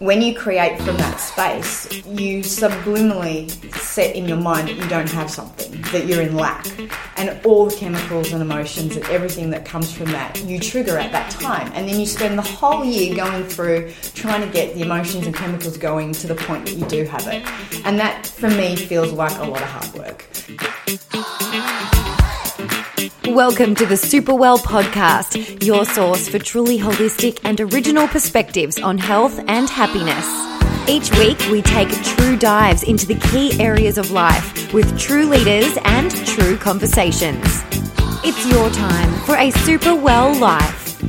when you create from that space, you subliminally set in your mind that you don't have something, that you're in lack. And all the chemicals and emotions and everything that comes from that, you trigger at that time. And then you spend the whole year going through trying to get the emotions and chemicals going to the point that you do have it. And that, for me, feels like a lot of hard work. Welcome to the Super Well podcast, your source for truly holistic and original perspectives on health and happiness. Each week, we take true dives into the key areas of life with true leaders and true conversations. It's your time for a Super Well life.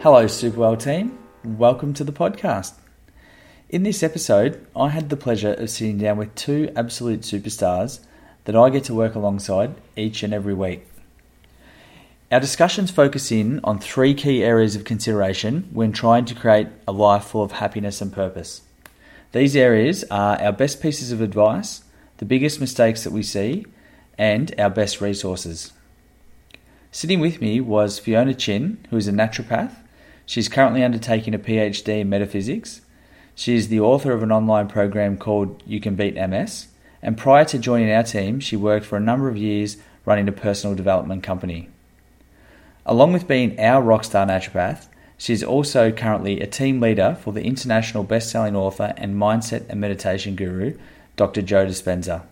Hello, Super Well team. Welcome to the podcast. In this episode, I had the pleasure of sitting down with two absolute superstars that I get to work alongside each and every week. Our discussions focus in on three key areas of consideration when trying to create a life full of happiness and purpose. These areas are our best pieces of advice, the biggest mistakes that we see, and our best resources. Sitting with me was Fiona Chin, who is a naturopath. She's currently undertaking a PhD in metaphysics. She is the author of an online program called You Can Beat MS and prior to joining our team, she worked for a number of years running a personal development company. Along with being our rockstar naturopath, she is also currently a team leader for the international best-selling author and mindset and meditation guru, Dr. Joe Dispenza.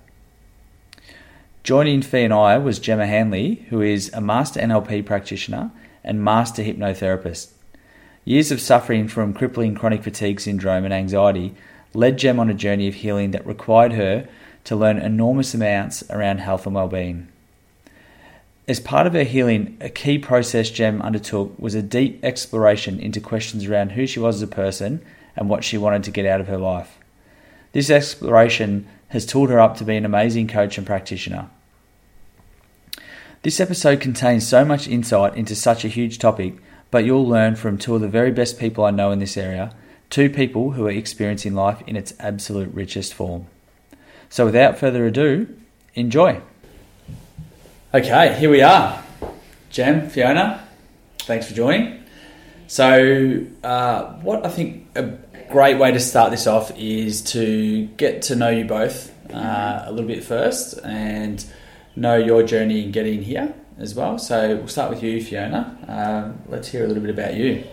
Joining Fee and I was Gemma Hanley, who is a master NLP practitioner and master hypnotherapist. Years of suffering from crippling chronic fatigue syndrome and anxiety led Gem on a journey of healing that required her to learn enormous amounts around health and well-being. As part of her healing, a key process Gem undertook was a deep exploration into questions around who she was as a person and what she wanted to get out of her life. This exploration has tooled her up to be an amazing coach and practitioner. This episode contains so much insight into such a huge topic, but you'll learn from two of the very best people I know in this area, two people who are experiencing life in its absolute richest form. So without further ado, enjoy. Okay, here we are. Gem, Fiona, thanks for joining. So, uh, what I think a great way to start this off is to get to know you both uh, a little bit first and know your journey in getting here as well. So, we'll start with you, Fiona. Um, let's hear a little bit about you.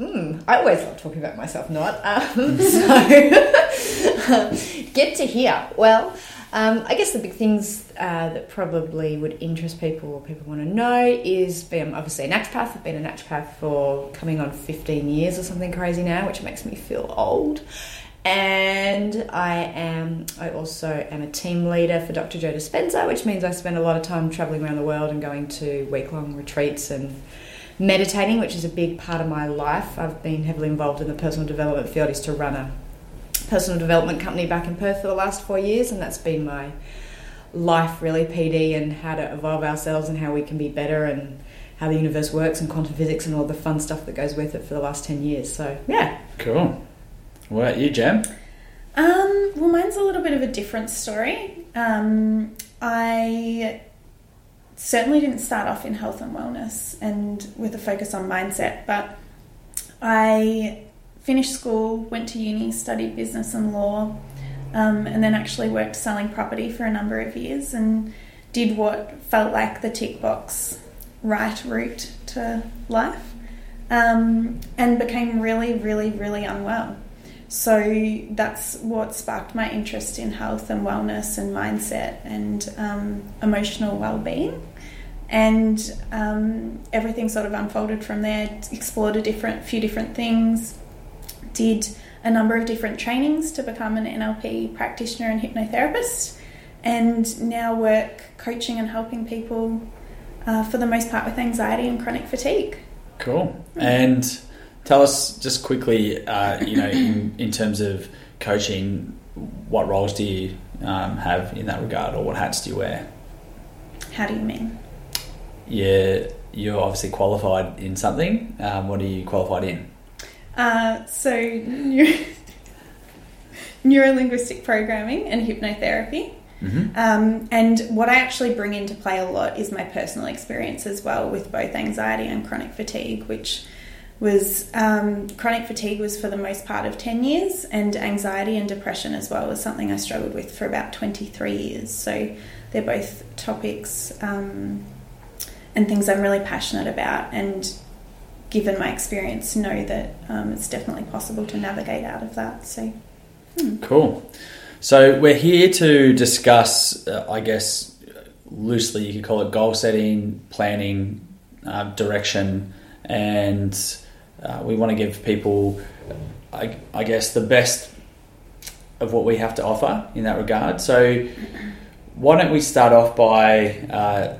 Mm, I always love talking about myself, not. Um, so, get to here. Well, um, I guess the big things uh, that probably would interest people or people want to know is being obviously a naturopath. I've been a naturopath for coming on 15 years or something crazy now, which makes me feel old. And I am. I also am a team leader for Dr. Joe Dispenza, which means I spend a lot of time traveling around the world and going to week long retreats and meditating, which is a big part of my life. I've been heavily involved in the personal development field, is to run a personal development company back in Perth for the last four years, and that's been my life really, PD, and how to evolve ourselves and how we can be better and how the universe works and quantum physics and all the fun stuff that goes with it for the last 10 years. So, yeah. Cool. What about you, Gem? Um, well, mine's a little bit of a different story. Um, I certainly didn't start off in health and wellness and with a focus on mindset, but I finished school, went to uni, studied business and law, um, and then actually worked selling property for a number of years and did what felt like the tick box right route to life um, and became really, really, really unwell. So that's what sparked my interest in health and wellness and mindset and um, emotional well-being and um, everything sort of unfolded from there. Explored a different, few different things. Did a number of different trainings to become an NLP practitioner and hypnotherapist, and now work coaching and helping people uh, for the most part with anxiety and chronic fatigue. Cool. And tell us just quickly, uh, you know, in, in terms of coaching, what roles do you um, have in that regard, or what hats do you wear? How do you mean? Yeah, you're obviously qualified in something. Um, what are you qualified in? Uh, so, neuro- neurolinguistic programming and hypnotherapy. Mm-hmm. Um, and what I actually bring into play a lot is my personal experience as well with both anxiety and chronic fatigue, which was um, chronic fatigue was for the most part of 10 years and anxiety and depression as well was something i struggled with for about 23 years so they're both topics um, and things i'm really passionate about and given my experience know that um, it's definitely possible to navigate out of that so hmm. cool so we're here to discuss uh, i guess loosely you could call it goal setting planning uh, direction and uh, we want to give people, I, I, guess, the best of what we have to offer in that regard. So, why don't we start off by uh,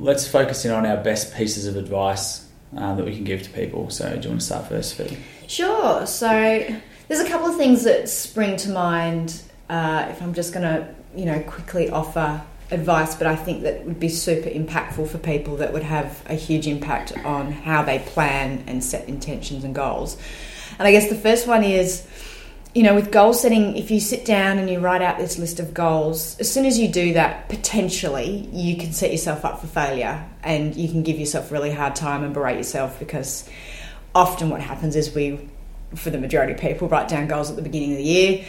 let's focus in on our best pieces of advice uh, that we can give to people. So, do you want to start first, Fee? Sure. So, there's a couple of things that spring to mind. Uh, if I'm just going to, you know, quickly offer advice, but I think that would be super impactful for people that would have a huge impact on how they plan and set intentions and goals. And I guess the first one is, you know, with goal setting, if you sit down and you write out this list of goals, as soon as you do that, potentially you can set yourself up for failure and you can give yourself a really hard time and berate yourself because often what happens is we, for the majority of people, write down goals at the beginning of the year.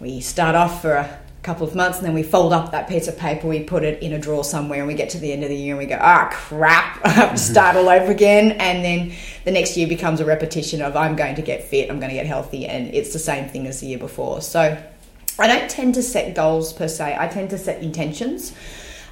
We start off for a couple of months and then we fold up that piece of paper we put it in a drawer somewhere and we get to the end of the year and we go ah oh, crap i have to start all over again. And then the next year becomes a repetition of i'm going to get fit i'm going to get healthy and it's the same thing as the year before. So i don't tend to set goals per se i tend to set intentions.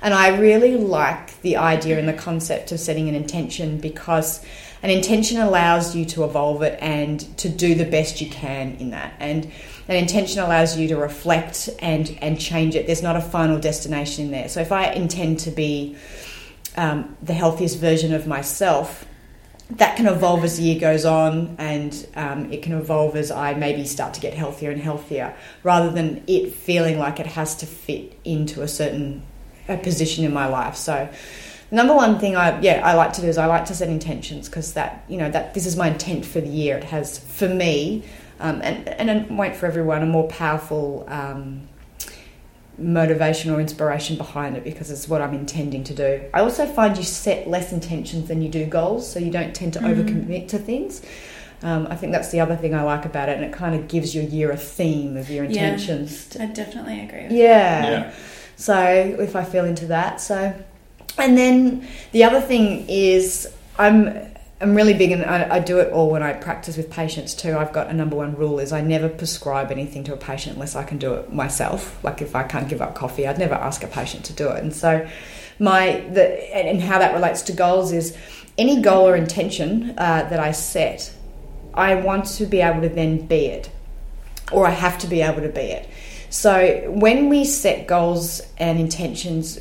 And i really like the idea and the concept of setting an intention because an intention allows you to evolve it and to do the best you can in that and an intention allows you to reflect and and change it. There's not a final destination in there. So if I intend to be um, the healthiest version of myself, that can evolve as the year goes on, and um, it can evolve as I maybe start to get healthier and healthier, rather than it feeling like it has to fit into a certain a position in my life. So number one thing I yeah I like to do is I like to set intentions because that you know that this is my intent for the year. It has for me um, and, and it won't for everyone, a more powerful um, motivation or inspiration behind it because it's what I'm intending to do. I also find you set less intentions than you do goals, so you don't tend to mm. overcommit to things. Um, I think that's the other thing I like about it, and it kind of gives your year a theme of your intentions. Yeah, I definitely agree. yeah. yeah. So if I feel into that, so and then the other thing is I'm I'm really big, and I, I, do it all when I practice with patients too. I've got a number one rule: is I never prescribe anything to a patient unless I can do it myself. Like if I can't give up coffee, I'd never ask a patient to do it. And so, my the and how that relates to goals is any goal or intention uh, that I set, I want to be able to then be it, or I have to be able to be it. So when we set goals and intentions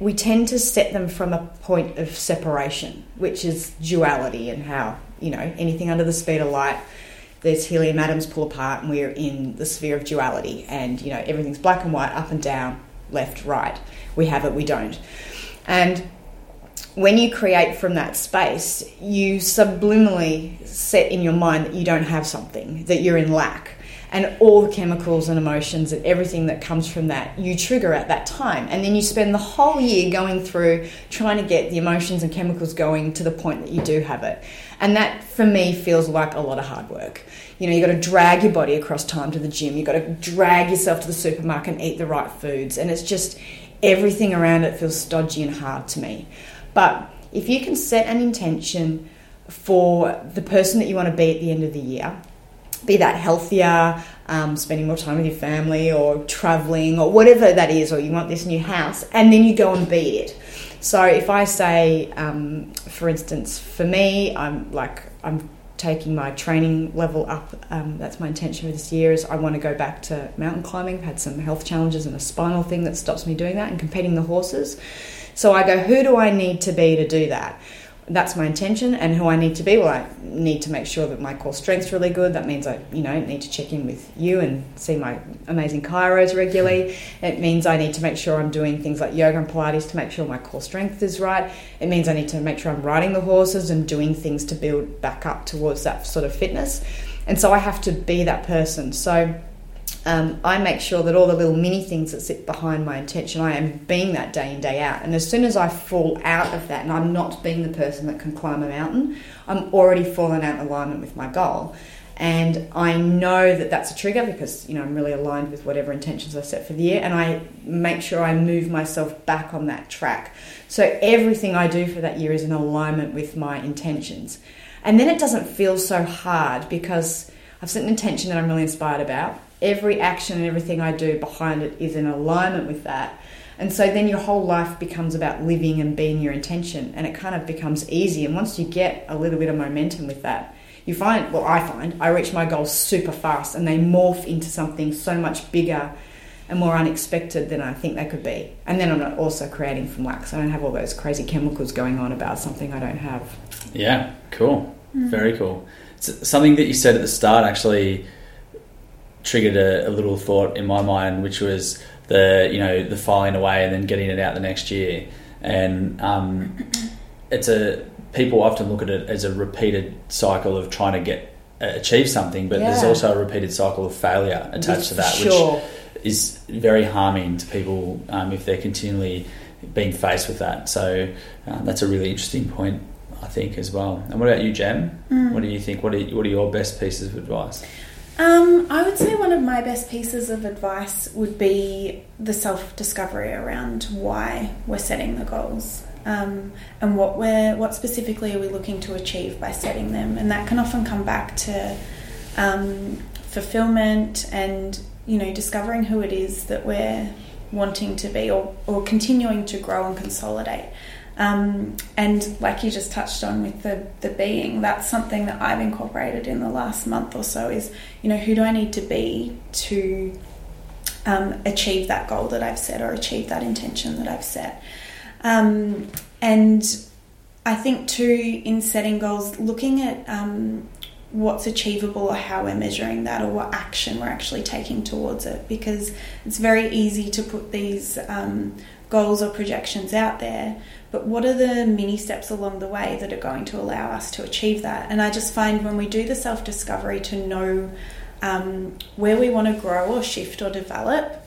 we tend to set them from a point of separation, which is duality and how, you know, anything under the speed of light, there's helium atoms pull apart and we're in the sphere of duality and, you know, everything's black and white, up and down, left, right. We have it, we don't. And when you create from that space, you subliminally set in your mind that you don't have something, that you're in lack and all the chemicals and emotions and everything that comes from that you trigger at that time. And then you spend the whole year going through trying to get the emotions and chemicals going to the point that you do have it. And that for me feels like a lot of hard work. You know you've got to drag your body across time to the gym. You've got to drag yourself to the supermarket and eat the right foods. And it's just everything around it feels stodgy and hard to me. But if you can set an intention for the person that you want to be at the end of the year be that healthier, um, spending more time with your family, or traveling, or whatever that is, or you want this new house, and then you go and be it. So if I say, um, for instance, for me, I'm like I'm taking my training level up. Um, that's my intention for this year. Is I want to go back to mountain climbing. I've had some health challenges and a spinal thing that stops me doing that, and competing the horses. So I go, who do I need to be to do that? That's my intention and who I need to be. Well, I need to make sure that my core strength's really good. That means I, you know, need to check in with you and see my amazing chiros regularly. It means I need to make sure I'm doing things like yoga and Pilates to make sure my core strength is right. It means I need to make sure I'm riding the horses and doing things to build back up towards that sort of fitness. And so I have to be that person. So um, I make sure that all the little mini things that sit behind my intention, I am being that day in, day out. And as soon as I fall out of that and I'm not being the person that can climb a mountain, I'm already fallen out of alignment with my goal. And I know that that's a trigger because you know I'm really aligned with whatever intentions I set for the year, and I make sure I move myself back on that track. So everything I do for that year is in alignment with my intentions, and then it doesn't feel so hard because I've set an intention that I'm really inspired about every action and everything I do behind it is in alignment with that. And so then your whole life becomes about living and being your intention, and it kind of becomes easy. And once you get a little bit of momentum with that, you find, well, I find, I reach my goals super fast and they morph into something so much bigger and more unexpected than I think they could be. And then I'm not also creating from wax. I don't have all those crazy chemicals going on about something I don't have. Yeah, cool. Mm. Very cool. It's something that you said at the start actually triggered a, a, little thought in my mind, which was the you know the filing away and then getting it out the next year, and um, it's a people often look at it as a repeated cycle of trying to get uh, achieve something, but yeah. there's also a repeated cycle of failure attached to that, sure. which is very harming to people um, if they're continually being faced with that. So uh, that's a really interesting point. I think as well. And what about you, Gem? Mm. What do you think? What are, what are your best pieces of advice? Um, I would say one of my best pieces of advice would be the self discovery around why we're setting the goals. Um, and what we're what specifically are we looking to achieve by setting them and that can often come back to um, fulfillment and you know discovering who it is that we're wanting to be or, or continuing to grow and consolidate um, and like you just touched on with the, the being, that's something that I've incorporated in the last month or so is, you know, who do I need to be to um, achieve that goal that I've set or achieve that intention that I've set? Um, and I think too, in setting goals, looking at um, what's achievable or how we're measuring that or what action we're actually taking towards it because it's very easy to put these um, goals or projections out there but what are the mini steps along the way that are going to allow us to achieve that? And I just find when we do the self discovery to know um, where we want to grow or shift or develop,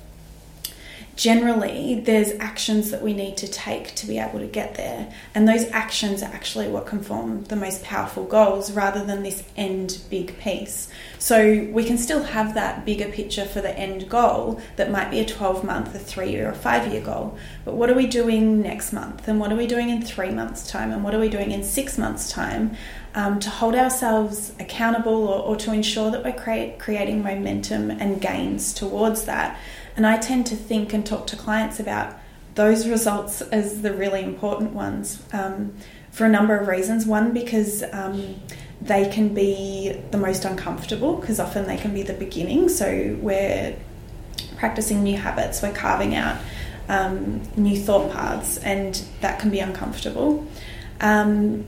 generally there's actions that we need to take to be able to get there. And those actions are actually what can form the most powerful goals rather than this end big piece. So we can still have that bigger picture for the end goal that might be a 12 month a 3 year or 5 year goal. But what are we doing next month? And what are we doing in 3 months time? And what are we doing in 6 months time um, to hold ourselves accountable or, or to ensure that we're create, creating momentum and gains towards that and I tend to think and talk to clients about those results as the really important ones um, for a number of reasons. One, because um, they can be the most uncomfortable, because often they can be the beginning. So we're practicing new habits, we're carving out um, new thought paths, and that can be uncomfortable. Um,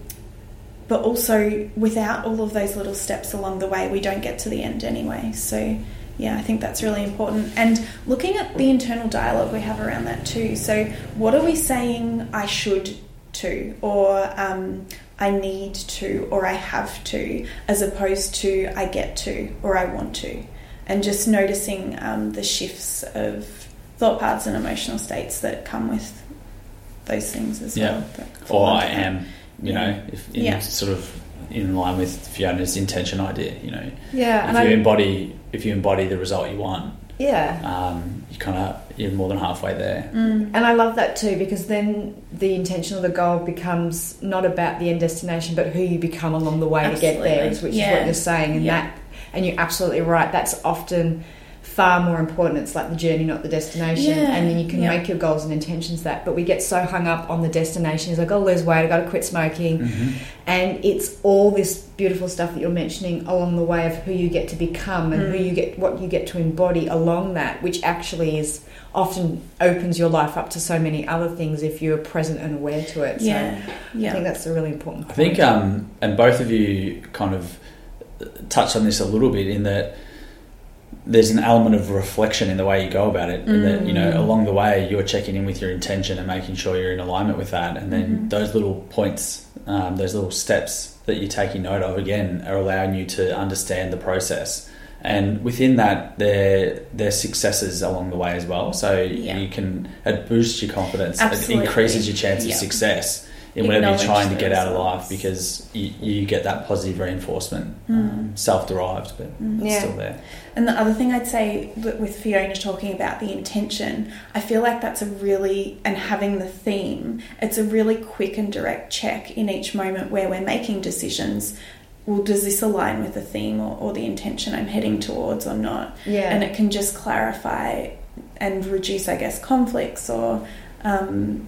but also, without all of those little steps along the way, we don't get to the end anyway. So yeah, I think that's really important. And looking at the internal dialogue we have around that too. So, what are we saying I should to, or um, I need to, or I have to, as opposed to I get to, or I want to? And just noticing um, the shifts of thought paths and emotional states that come with those things as yeah. well. Or I am, you yeah. know, if in yeah. sort of in line with Fiona's intention idea, you know. Yeah. If you I, embody if you embody the result you want, yeah, um, you kind of you're more than halfway there. Mm. And I love that too because then the intention of the goal becomes not about the end destination, but who you become along the way absolutely. to get there, which yeah. is what you're saying, and yeah. that and you're absolutely right. That's often far more important. It's like the journey, not the destination. Yeah. And then you can make your goals and intentions that. But we get so hung up on the destination. It's like, oh, lose weight, I got to quit smoking. Mm-hmm. And it's all this beautiful stuff that you're mentioning along the way of who you get to become and mm. who you get, what you get to embody along that, which actually is often opens your life up to so many other things if you're present and aware to it. So yeah. yeah. I think that's a really important point. I think, um, and both of you kind of touched on this a little bit in that there's an element of reflection in the way you go about it. Mm. That you know, mm. along the way, you're checking in with your intention and making sure you're in alignment with that. And then mm-hmm. those little points, um, those little steps that you're taking note of, again, are allowing you to understand the process and within that, there there's successes along the way as well. So Yeah. you can it boosts your confidence, Absolutely. it increases your chance Yeah. of success in whatever you're Acknowledge trying to get out of life because you, you get that positive reinforcement, Mm. um, self-derived, but it's Yeah. still there. And the other thing I'd say with with Fiona talking about the intention, I feel like that's a really, and having the theme, it's a really quick and direct check in each moment where we're making decisions. Well, does this align with the theme or, or the intention I'm heading towards or not? Yeah. And it can just clarify and reduce, I guess, conflicts or, um,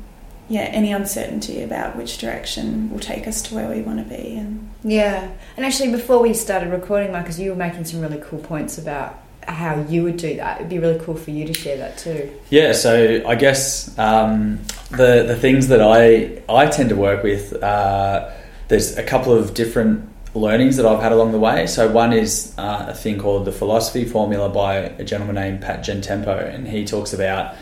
yeah, any uncertainty about which direction will take us to where we want to be. And Yeah, and actually, before we started recording, Marcus, you were making some really cool points about how you would do that. It'd be really cool for you to share that too. Yeah, so I guess um, the the things that I I tend to work with, uh, there's a couple of different learnings that I've had along the way. So one is uh, a thing called the philosophy formula by a gentleman named Pat Gentempo, and he talks about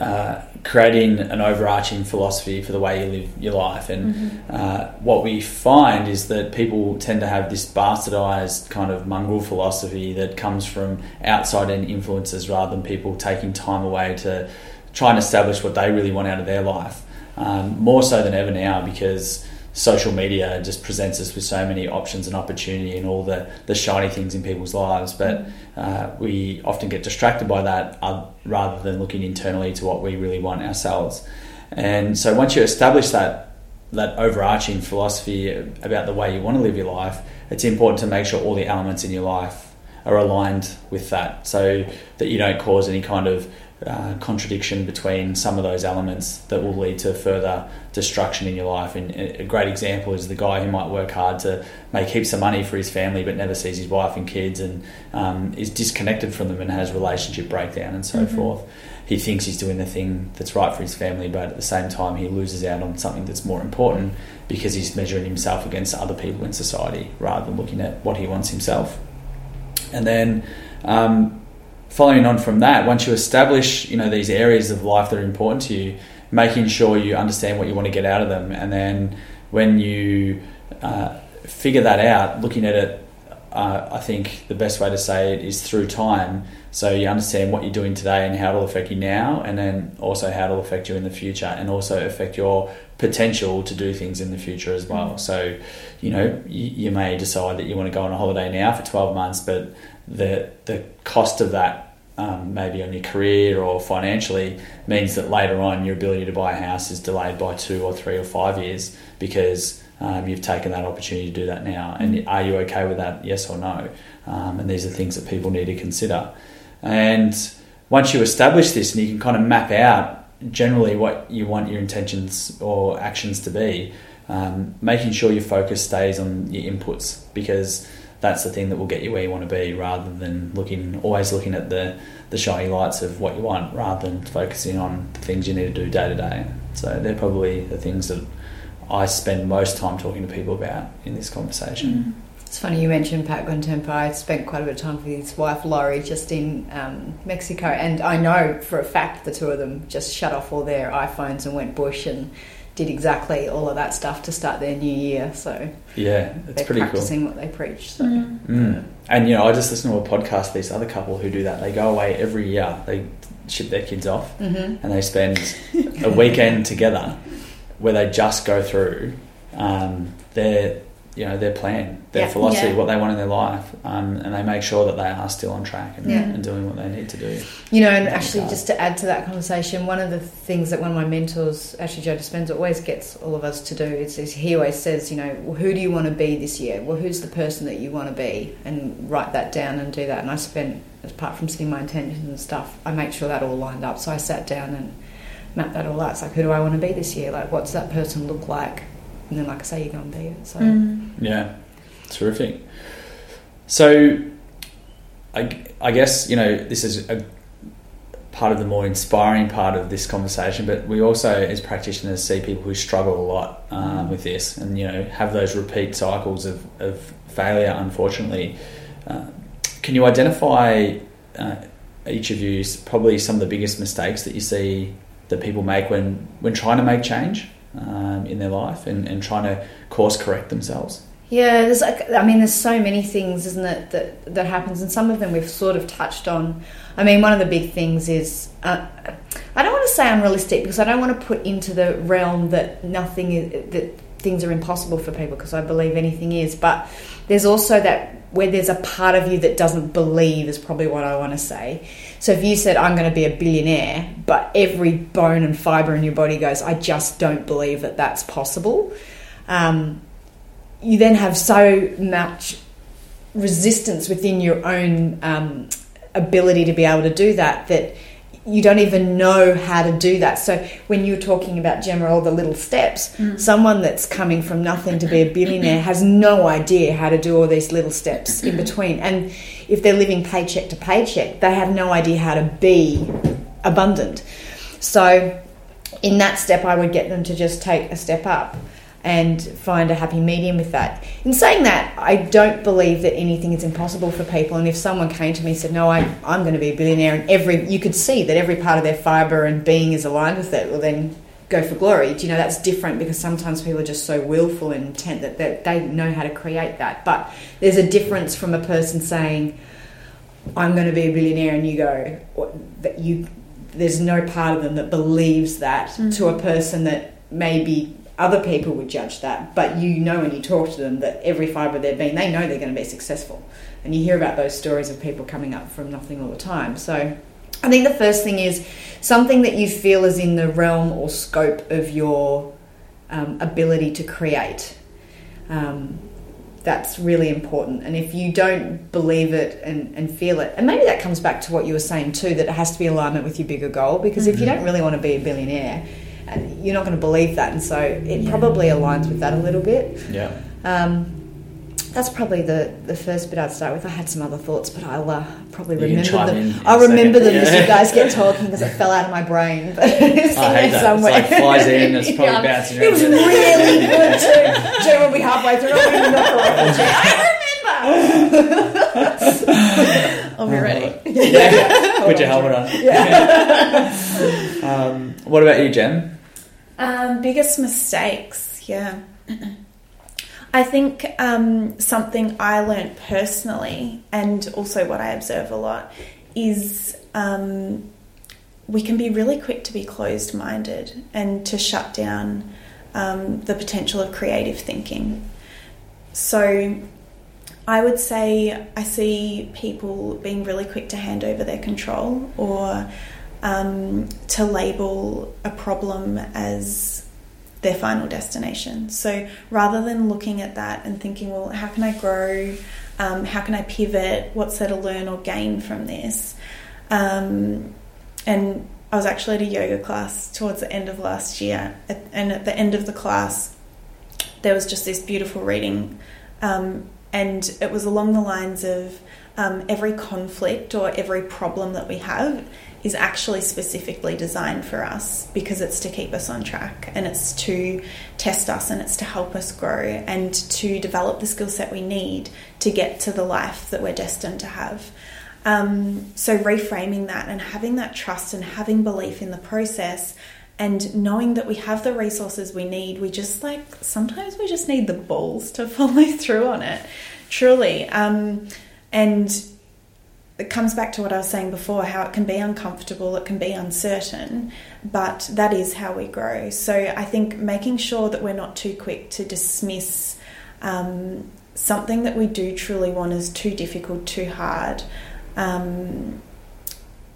uh, creating an overarching philosophy for the way you live your life. And uh, what we find is that people tend to have this bastardized kind of mongrel philosophy that comes from outside in influences rather than people taking time away to try and establish what they really want out of their life. Um, more so than ever now because social media just presents us with so many options and opportunity and all the, the shiny things in people's lives. But uh, we often get distracted by that uh, rather than looking internally to what we really want ourselves. And so once you establish that that overarching philosophy about the way you want to live your life, it's important to make sure all the elements in your life are aligned with that, so that you don't cause any kind of uh, contradiction between some of those elements that will lead to further destruction in your life. And a great example is the guy who might work hard to make heaps of money for his family, but never sees his wife and kids, and um, is disconnected from them and has relationship breakdown and so forth. He thinks he's doing the thing that's right for his family, but at the same time, he loses out on something that's more important because he's measuring himself against other people in society rather than looking at what he wants himself. And then, um, following on from that, once you establish, you know, these areas of life that are important to you, making sure you understand what you want to get out of them, and then when you uh, figure that out, looking at it, uh, I think the best way to say it is through time. So you understand what you're doing today and how it'll affect you now, and then also how it'll affect you in the future, and also affect your potential to do things in the future as well. So, you know, you, you may decide that you want to go on a holiday now for 12 months, but the the cost of that um, maybe on your career or financially means that later on your ability to buy a house is delayed by two or three or five years because um, you've taken that opportunity to do that now. And are you okay with that? Yes or no? Um, and these are things that people need to consider. And once you establish this and you can kind of map out generally what you want your intentions or actions to be, um, making sure your focus stays on your inputs because that's the thing that will get you where you want to be rather than looking always looking at the, the shiny lights of what you want rather than focusing on the things you need to do day to day. So they're probably the things that I spend most time talking to people about in this conversation. It's funny you mentioned Pat Gentempo. I spent quite a bit of time with his wife Laurie just in um, Mexico, and I know for a fact the two of them just shut off all their iPhones and went bush and did exactly all of that stuff to start their new year. So Yeah, it's they're pretty cool. practicing what they preach. So Mm. And you know, I just listen to a podcast. These other couple who do that, they go away every year. They ship their kids off, Mhm. and they spend a weekend together where they just go through um, their, you know, their plan, their Yeah. philosophy, Yeah. what they want in their life, um, and they make sure that they are still on track and, Yeah. and doing what they need to do. You know, and actually, okay. just to add to that conversation, one of the things that one of my mentors, actually Joe Dispenza, always gets all of us to do is, is he always says, you know, well, who do you want to be this year? Well, who's the person that you want to be? And write that down and do that. And I spent, apart from setting my intentions and stuff, I make sure that all lined up. So I sat down and mapped that all out. It's like, who do I want to be this year? Like, what's that person look like? And then, like I say, you go and be it. So, Mm. Yeah, terrific. So, I, I guess you know this is a part of the more inspiring part of this conversation, but we also, as practitioners, see people who struggle a lot um, with this, and you know have those repeat cycles of, of failure. Unfortunately, uh, can you identify uh, each of you probably some of the biggest mistakes that you see that people make when when trying to make change um, in their life and, and trying to course correct themselves? Yeah, there's like, I mean, there's so many things, isn't it, that that happens, and some of them we've sort of touched on. I mean, one of the big things is uh, I don't want to say unrealistic because I don't want to put into the realm that nothing is that things are impossible for people because I believe anything is, but there's also that where there's a part of you that doesn't believe is probably what I want to say. So if you said I'm going to be a billionaire, but every bone and fiber in your body goes, I just don't believe that that's possible. Um, you then have so much resistance within your own um, ability to be able to do that that you don't even know how to do that. So when you're talking about Gemma, all the little steps, mm. someone that's coming from nothing to be a billionaire has no idea how to do all these little steps in between. And if they're living paycheck to paycheck, they have no idea how to be abundant. So in that step, I would get them to just take a step up and find a happy medium with that. In saying that, I don't believe that anything is impossible for people. And if someone came to me and said, "No, I, I'm going to be a billionaire," and every you could see that every part of their fibre and being is aligned with it, well, then go for glory. Do you know that's different because sometimes people are just so willful and intent that, that they know how to create that. But there's a difference from a person saying, "I'm going to be a billionaire," and you go, "That you." There's no part of them that believes that mm-hmm. to a person that maybe other people would judge that, but you know when you talk to them that every fibre of their being, they know they're going to be successful. And you hear about those stories of people coming up from nothing all the time. So I think the first thing is something that you feel is in the realm or scope of your um, ability to create. Um, that's really important. And if you don't believe it and, and feel it, and maybe that comes back to what you were saying too, that it has to be alignment with your bigger goal. Because mm-hmm. if you mm-hmm. don't really want to be a billionaire, and you're not going to believe that, and so it probably aligns with that a little bit. Yeah. Um, that's probably the, the first bit I'd start with. I had some other thoughts, but I'll uh, probably you remember them. I'll remember them yeah. as you guys get talking because it fell out of my brain. But it's I hate that. Somewhere. It's like flies in. It's probably yeah. bouncing. It was really good too. Joe will be halfway through. I remember. I'll be ready. Yeah. Put your helmet on. Yeah. um, what about you, Jen? Um, biggest mistakes, yeah. I think um, something I learned personally, and also what I observe a lot, is um, we can be really quick to be closed minded and to shut down um, the potential of creative thinking. So I would say I see people being really quick to hand over their control or um, to label a problem as their final destination. So rather than looking at that and thinking, well, how can I grow? Um, how can I pivot? What's there to learn or gain from this? Um, and I was actually at a yoga class towards the end of last year, and at the end of the class, there was just this beautiful reading, um, and it was along the lines of um, every conflict or every problem that we have is actually specifically designed for us because it's to keep us on track and it's to test us and it's to help us grow and to develop the skill set we need to get to the life that we're destined to have. Um, so, reframing that and having that trust and having belief in the process and knowing that we have the resources we need, we just like sometimes we just need the balls to follow through on it, truly. Um, and it comes back to what I was saying before how it can be uncomfortable, it can be uncertain, but that is how we grow. So I think making sure that we're not too quick to dismiss um, something that we do truly want as too difficult, too hard. Um,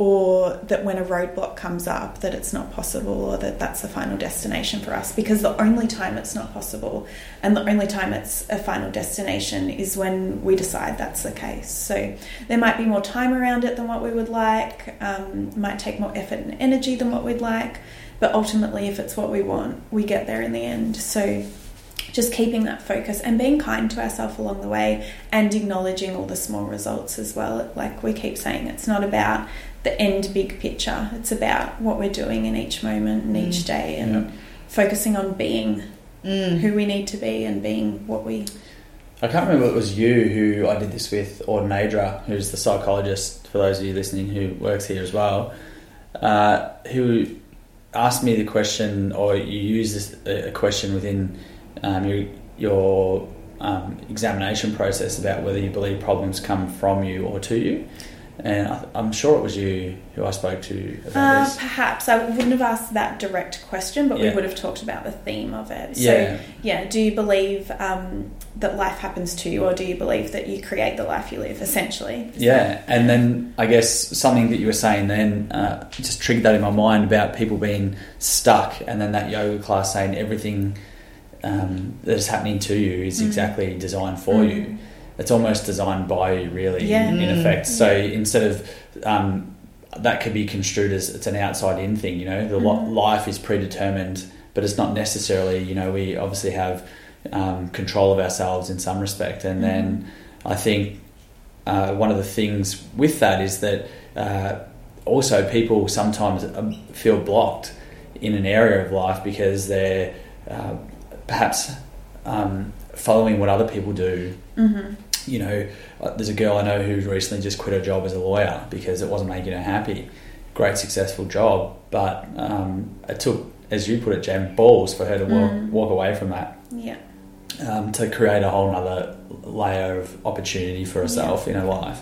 or that when a roadblock comes up that it's not possible or that that's the final destination for us. Because the only time it's not possible and the only time it's a final destination is when we decide that's the case. So there might be more time around it than what we would like um, might take more effort and energy than what we'd like but ultimately if it's what we want we get there in the end. So just keeping that focus and being kind to ourselves along the way and acknowledging all the small results as well. Like we keep saying, it's not about the end big picture. It's about what we're doing in each moment and each mm. day and yeah. focusing on being mm. who we need to be and being what we. I can't remember it was you who I did this with, or Nadra, who's the psychologist for those of you listening who works here as well, uh, who asked me the question, or you use this a question within um, your, your um, examination process about whether you believe problems come from you or to you. And I, I'm sure it was you who I spoke to about Uh, this. perhaps I wouldn't have asked that direct question, but Yeah. we would have talked about the theme of it. So, Yeah. yeah, do you believe um, that life happens to you, or do you believe that you create the life you live? Essentially, Is Yeah, and then I guess something that you were saying then uh, just triggered that in my mind about people being stuck, and then that yoga class saying everything um, that is happening to you is Mm. exactly designed for Mm. you. It's almost designed by you, really, Yeah. in, in Mm. effect. So Yeah. instead of um, that could be construed as it's an outside in thing, you know, the li- Mhm. life is predetermined, but it's not necessarily, you know, we obviously have um, control of ourselves in some respect, and then I think uh, one of the things with that is that uh, also people sometimes um, feel blocked in an area of life because they're uh, perhaps um, following what other people do. Mm-hmm. You know, uh, there's a girl I know who recently just quit her job as a lawyer because it wasn't making her happy. Great, successful job, but um, it took, as you put it, Gem, balls for her to walk, Mm. walk away from that Yeah. um, to create a whole other layer of opportunity for herself in her life.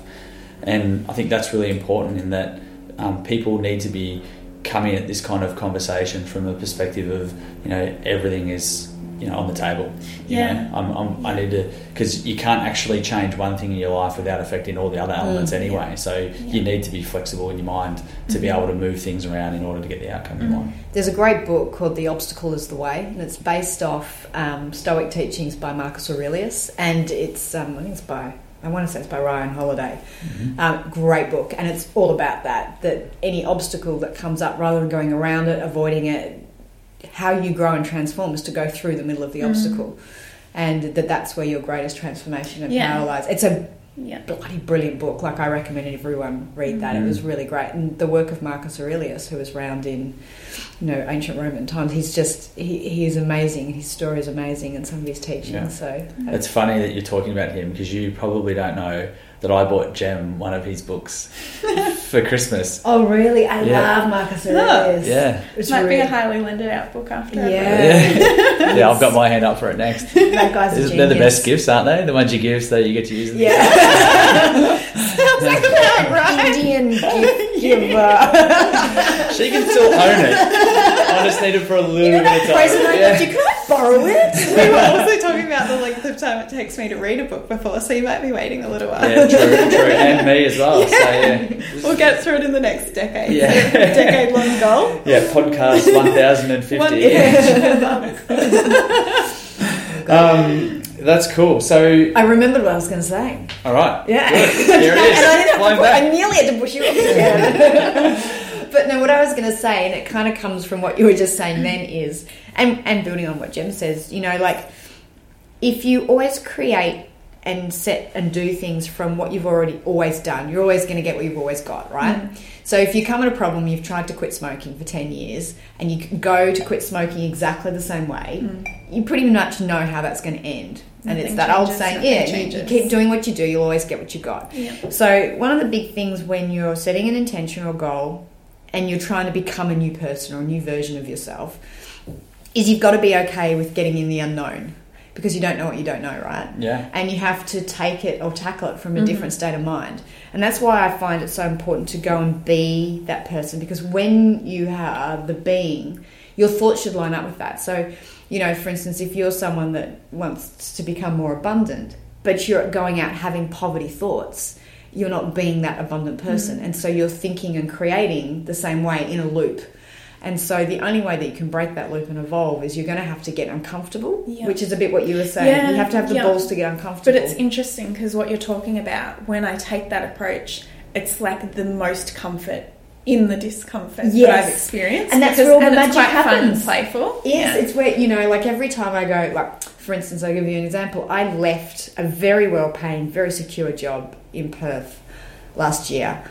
And I think that's really important in that um, people need to be coming at this kind of conversation from the perspective of, you know, everything is, you know, on the table. You Yeah. Know? I'm, I'm, I need to, because you can't actually change one thing in your life without affecting all the other elements anyway. So you need to be flexible in your mind to be able to move things around in order to get the outcome you want. There's a great book called The Obstacle is the Way, and it's based off um, Stoic teachings by Marcus Aurelius, and it's um, I think it's by I want to say it's by Ryan Holiday. Um, great book, and it's all about that. That any obstacle that comes up, rather than going around it, avoiding it, how you grow and transform is to go through the middle of the Mhm. obstacle, and that that's where your greatest transformation and Yeah. power lies. It's a Yeah. bloody brilliant book. Like I recommend everyone read that. It was really great. And the work of Marcus Aurelius, who was around in, you know, ancient Roman times, he's just he, he is amazing. His story is amazing, and some of his teachings. Yeah. So It's funny that you're talking about him because you probably don't know that I bought Gem one of his books for Christmas. oh really? I Yeah. love Marcus Aurelius. Yeah. it Might be a highly lended out book after. I've Yeah. Yeah. yeah, I've got my hand up for it next. that guy's a They're the best gifts, aren't they? The ones you give so you get to use them. Yeah. Sounds like about right. Indian gift giver. She can still own it. I just need it for a little you know bit of time. present I Yeah. got you? Can I borrow it? we were also talking about the length of time it takes me to read a book before, so you might be waiting a little while. Yeah, true, true. And me as well. So, yeah. We'll get through it in the next decade. Yeah. decade long goal. Yeah, podcast 1050. One- Um, that's cool. So, I remembered what I was going to say. all right. Yeah. Good. Here it is. and I, didn't have to Flying. I nearly had to push you off again. but no, what I was going to say, and it kind of comes from what you were just saying then, is, and, and building on what Jim says, you know, like if you always create and set and do things from what you've already always done, you're always going to get what you've always got, right? So if you come at a problem, you've tried to quit smoking for 10 years, and you go to quit smoking exactly the same way, you pretty much know how that's going to end. And it's Nothing that old saying, yeah, you, you keep doing what you do, you'll always get what you got. Yeah. So, one of the big things when you're setting an intention or goal and you're trying to become a new person or a new version of yourself is you've got to be okay with getting in the unknown because you don't know what you don't know, right? Yeah. And you have to take it or tackle it from a Mhm. different state of mind. And that's why I find it so important to go and be that person because when you are the being, your thoughts should line up with that. So, you know, for instance, if you're someone that wants to become more abundant, but you're going out having poverty thoughts, you're not being that abundant person. And so you're thinking and creating the same way in a loop. And so the only way that you can break that loop and evolve is you're going to have to get uncomfortable, Yeah. which is a bit what you were saying. Yeah, you have to have the yeah. balls to get uncomfortable. But it's interesting because what you're talking about, when I take that approach, it's like the most comfort in the discomfort that I've experienced. And that's because, where all the magic quite fun and happens. playful. Yes, Yeah. it's where you know, like every time I go, like for instance, I'll give you an example. I left a very well-paying, very secure job in Perth last year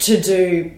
to do.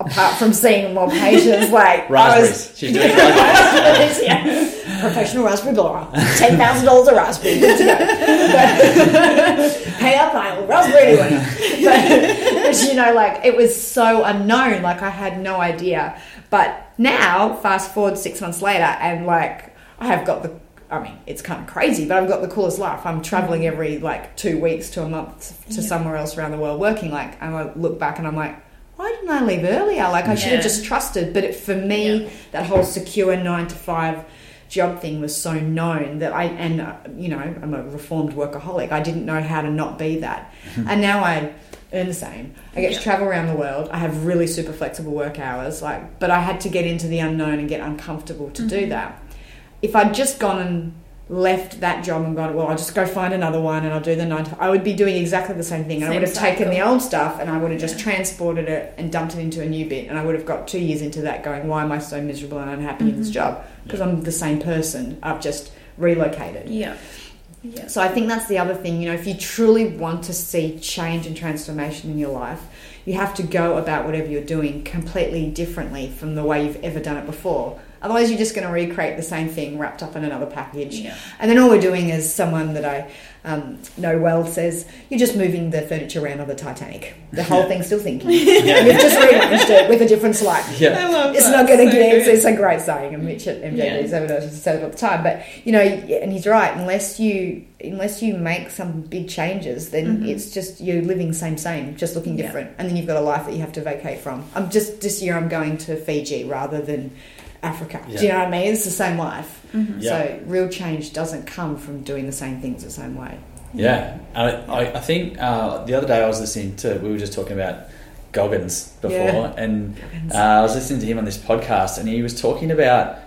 Apart from seeing more patients, like I Raspberries. was, She's doing raspberries. yeah. professional raspberry blower, ten thousand dollars a raspberry, good to go. But, pay up, I will raspberry anyway. But, but you know, like it was so unknown, like I had no idea. But now, fast forward six months later, and like I have got the I mean, it's kind of crazy, but I've got the coolest life. I'm traveling every like two weeks to a month to Yeah. somewhere else around the world working. Like, and I look back and I'm like, why didn't I leave earlier? Like, I should have just trusted. But it, for me, Yeah. that whole secure nine to five job thing was so known that I, and uh, you know, I'm a reformed workaholic. I didn't know how to not be that. and now I earn the same. I get Yeah. to travel around the world. I have really super flexible work hours. Like, but I had to get into the unknown and get uncomfortable to do Mhm. that. If I'd just gone and left that job and gone, well, I'll just go find another one and I'll do the nine to, I would be doing exactly the same thing. And I would have taken the old stuff and I would have just transported it and dumped it into a new bit. And I would have got two years into that going, why am I so miserable and unhappy in this Mhm. job? Because I'm the same person. I've just relocated. Yeah. Yeah. So I think that's the other thing. You know, if you truly want to see change and transformation in your life, you have to go about whatever you're doing completely differently from the way you've ever done it before. Otherwise, you're just going to recreate the same thing wrapped up in another package. Yeah. And then all we're doing is someone that I um, know well says, you're just moving the furniture around on the Titanic. The whole thing's still thinking. Yeah. You've just rearranged it with a different slide. Yeah. I love It's that. not going to So get. It's, good. it's a great saying, and Mitch at MJD Yeah. yeah. used it all the time. But you know, and he's right. Unless you unless you make some big changes, then Mhm. it's just you're living same same, just looking Yeah. different, and then you've got a life that you have to vacate from. I'm just this year I'm going to Fiji rather than Africa. Do you know what I mean? It's the same life. Mhm. Yeah. So real change doesn't come from doing the same things the same way. Yeah, I, I, I think uh, the other day I was listening to, we were just talking about Goggins before, Yeah. and uh, I was listening to him on this podcast, and he was talking about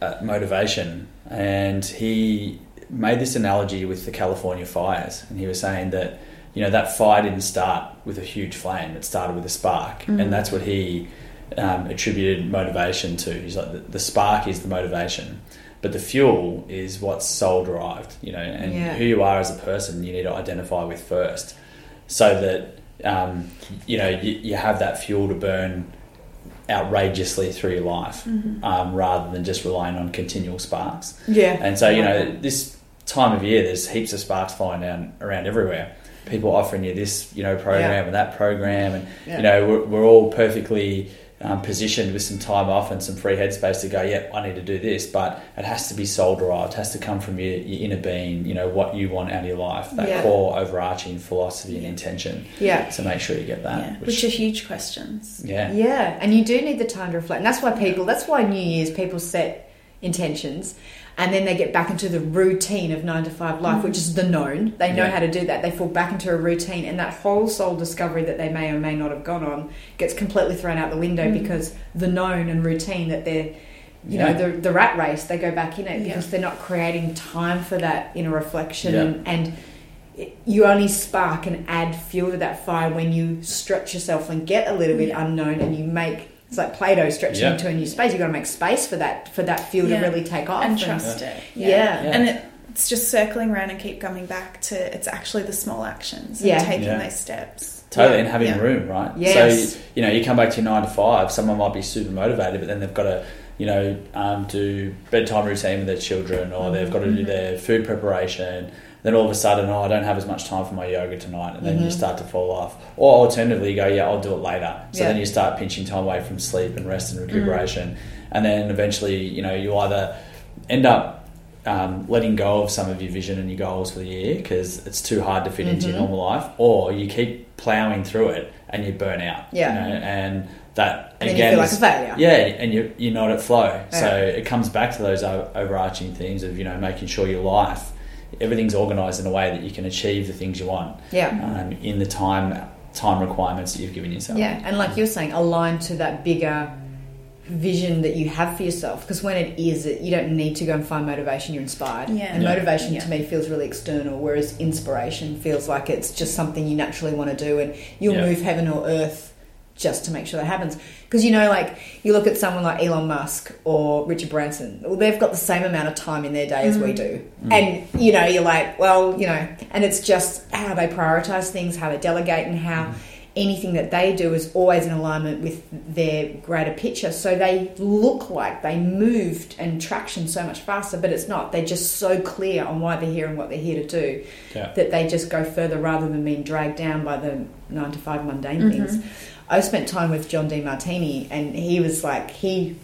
uh, motivation, and he made this analogy with the California fires, and he was saying that you know that fire didn't start with a huge flame; it started with a spark, Mm. and that's what he um, attributed motivation to. He's like the, the spark is the motivation. But the fuel is what's soul derived, you know, and Yeah. who you are as a person, you need to identify with first, so that um, you know you, you have that fuel to burn outrageously through your life, Mhm. um, rather than just relying on continual sparks. Yeah. And so you know this time of year, there's heaps of sparks flying down around everywhere. People offering you this, you know, program Yeah. and that program, and Yeah. you know we're, we're all perfectly um, positioned with some time off and some free headspace to go. Yep, I need to do this, but it has to be soul derived. It has to come from your, your inner being. You know what you want out of your life, that Yeah. core overarching philosophy and intention. Yeah. So make sure you get that. Yeah. Which are huge questions. yeah, Yeah, and you do need the time to reflect. And that's why people, that's why New Year's people set intentions and then they get back into the routine of nine to five life, which is the known. They know Yeah. how to do that. They fall back into a routine, and that whole soul discovery that they may or may not have gone on gets completely thrown out the window Mm. because the known and routine that they're. You Yeah. know the the rat race. They go back in it Yeah. because they're not creating time for that inner reflection, and, and you only spark and add fuel to that fire when you stretch yourself and get a little bit unknown and you make it's like Play-Doh stretching Yeah. into a new space. You've got to make space for that for that field Yeah. to really take off. and trust it. Yeah. Yeah. And it's just circling around and keep coming back to it's actually the small actions and Yeah. taking Yeah. those steps. Totally, Yeah. and having Yeah. room, right? Yes. So you know, you come back to your nine to five. Someone might be super motivated, but then they've got to, you know, um, do bedtime routine with their children, or they've got to do Mhm. their food preparation. Then all of a sudden, oh, I don't have as much time for my yoga tonight, and then you Mhm. start to fall off. Or alternatively, you go, yeah, I'll do it later. So Yeah. then you start pinching time away from sleep and rest and recuperation, and then eventually, you know, you either end up um, letting go of some of your vision and your goals for the year because it's too hard to fit into your Mhm. normal life, or you keep ploughing through it and you burn out. Yeah. you know, and that And again, you feel like a failure. yeah, and you're, you're not at flow. So it comes back to those overarching themes of you know making sure your life, everything's organised in a way that you can achieve the things you want Yeah. um, in the time time requirements that you've given yourself. Yeah, and like you're saying, align to that bigger vision that you have for yourself. Because when it is, it, you don't need to go and find motivation. You're inspired. Yeah. And Yeah. motivation Yeah. to me feels really external, whereas inspiration feels like it's just something you naturally want to do, and you'll Yeah. move heaven or earth just to make sure that happens. Because you know, like you look at someone like Elon Musk or Richard Branson, well, they've got the same amount of time in their day as we mm. do, mm. and you know, you're like, well, you know, and it's just how they prioritize things, how they delegate, and how mm. anything that they do is always in alignment with their greater picture. So they look like they moved and traction so much faster, but it's not. They're just so clear on why they're here and what they're here to do Yeah. that they just go further rather than being dragged down by the nine to five mundane Mhm. things. I spent time with John Demartini, and he was like, he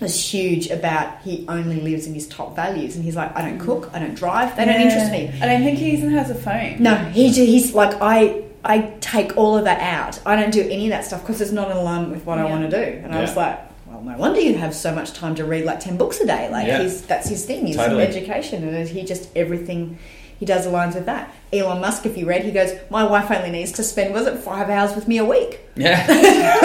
was huge about he only lives in his top values, and he's like, I don't cook, I don't drive, they don't interest me. I don't think he even has a phone. No, he he's like I. I take all of that out. I don't do any of that stuff because it's not in line with what I want to do. And I was like, well, no wonder you have so much time to read like ten books a day. Like Yeah. he's that's his thing. He's Totally. in education, and he just everything he does aligns with that. Elon Musk, if you read, he goes, my wife only needs to spend was it five hours with me a week. Yeah.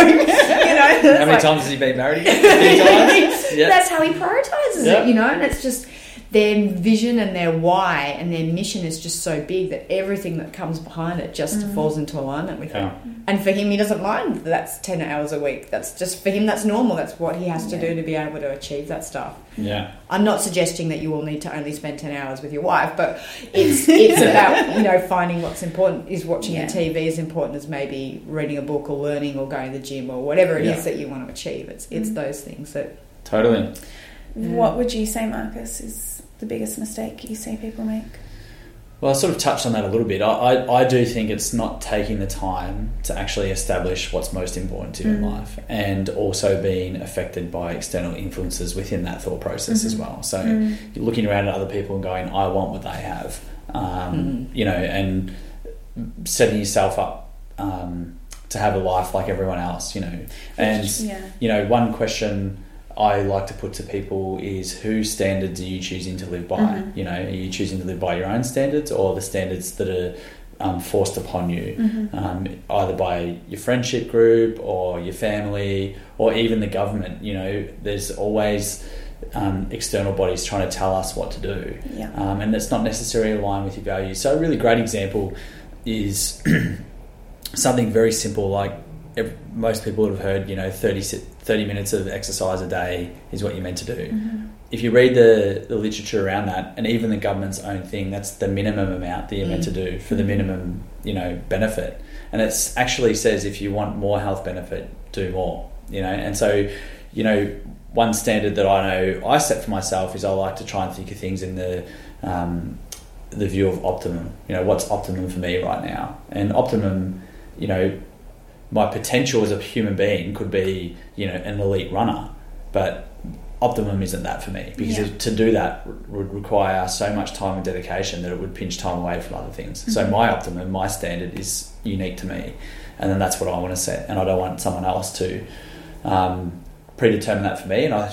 you know, How many times has he been married? Yeah. That's how he prioritizes Yeah. it, you know, and it's just their vision and their why and their mission is just so big that everything that comes behind it just mm. falls into alignment with Yeah. it. And for him, he doesn't mind that that's 10 hours a week. That's just, for him, that's normal. That's what he has to do to be able to achieve that stuff. Yeah. I'm not suggesting that you all need to only spend 10 hours with your wife, but it's, it's about, you know, finding what's important. Is watching Yeah. the TV as important as maybe reading a book or learning or going to the gym or whatever it is Yeah. that you want to achieve. It's, it's mm. those things that Totally. What would you say, Marcus, is the biggest mistake you see people make? Well, I sort of touched on that a little bit. I, I, I do think it's not taking the time to actually establish what's most important to you in life and also being affected by external influences within that thought process as well. So you're looking around at other people and going, I want what they have, um, you know, and setting yourself up um, to have a life like everyone else, you know. And, Yeah. you know, one question I like to put to people is whose standards are you choosing to live by? Mhm. You know, are you choosing to live by your own standards or the standards that are um, forced upon you, Mm-hmm. um, either by your friendship group or your family or even the government? You know, there's always um, external bodies trying to tell us what to do, Yeah. um, and it's not necessarily aligned with your values. So, a really great example is something very simple like most people would have heard, you know, 30, 30 minutes of exercise a day is what you're meant to do. Mm-hmm. If you read the, the literature around that, and even the government's own thing, that's the minimum amount that you're meant to do for the minimum, you know, benefit. And it actually says if you want more health benefit, do more, you know. And so, you know, one standard that I know I set for myself is I like to try and think of things in the um, the view of optimum. You know, what's optimum for me right now? And optimum, you know, my potential as a human being could be, you know, an elite runner, but optimum isn't that for me because Yeah. to do that would require so much time and dedication that it would pinch time away from other things. So my optimum, my standard is unique to me, and then that's what I want to set, and I don't want someone else to um, predetermine that for me. And I,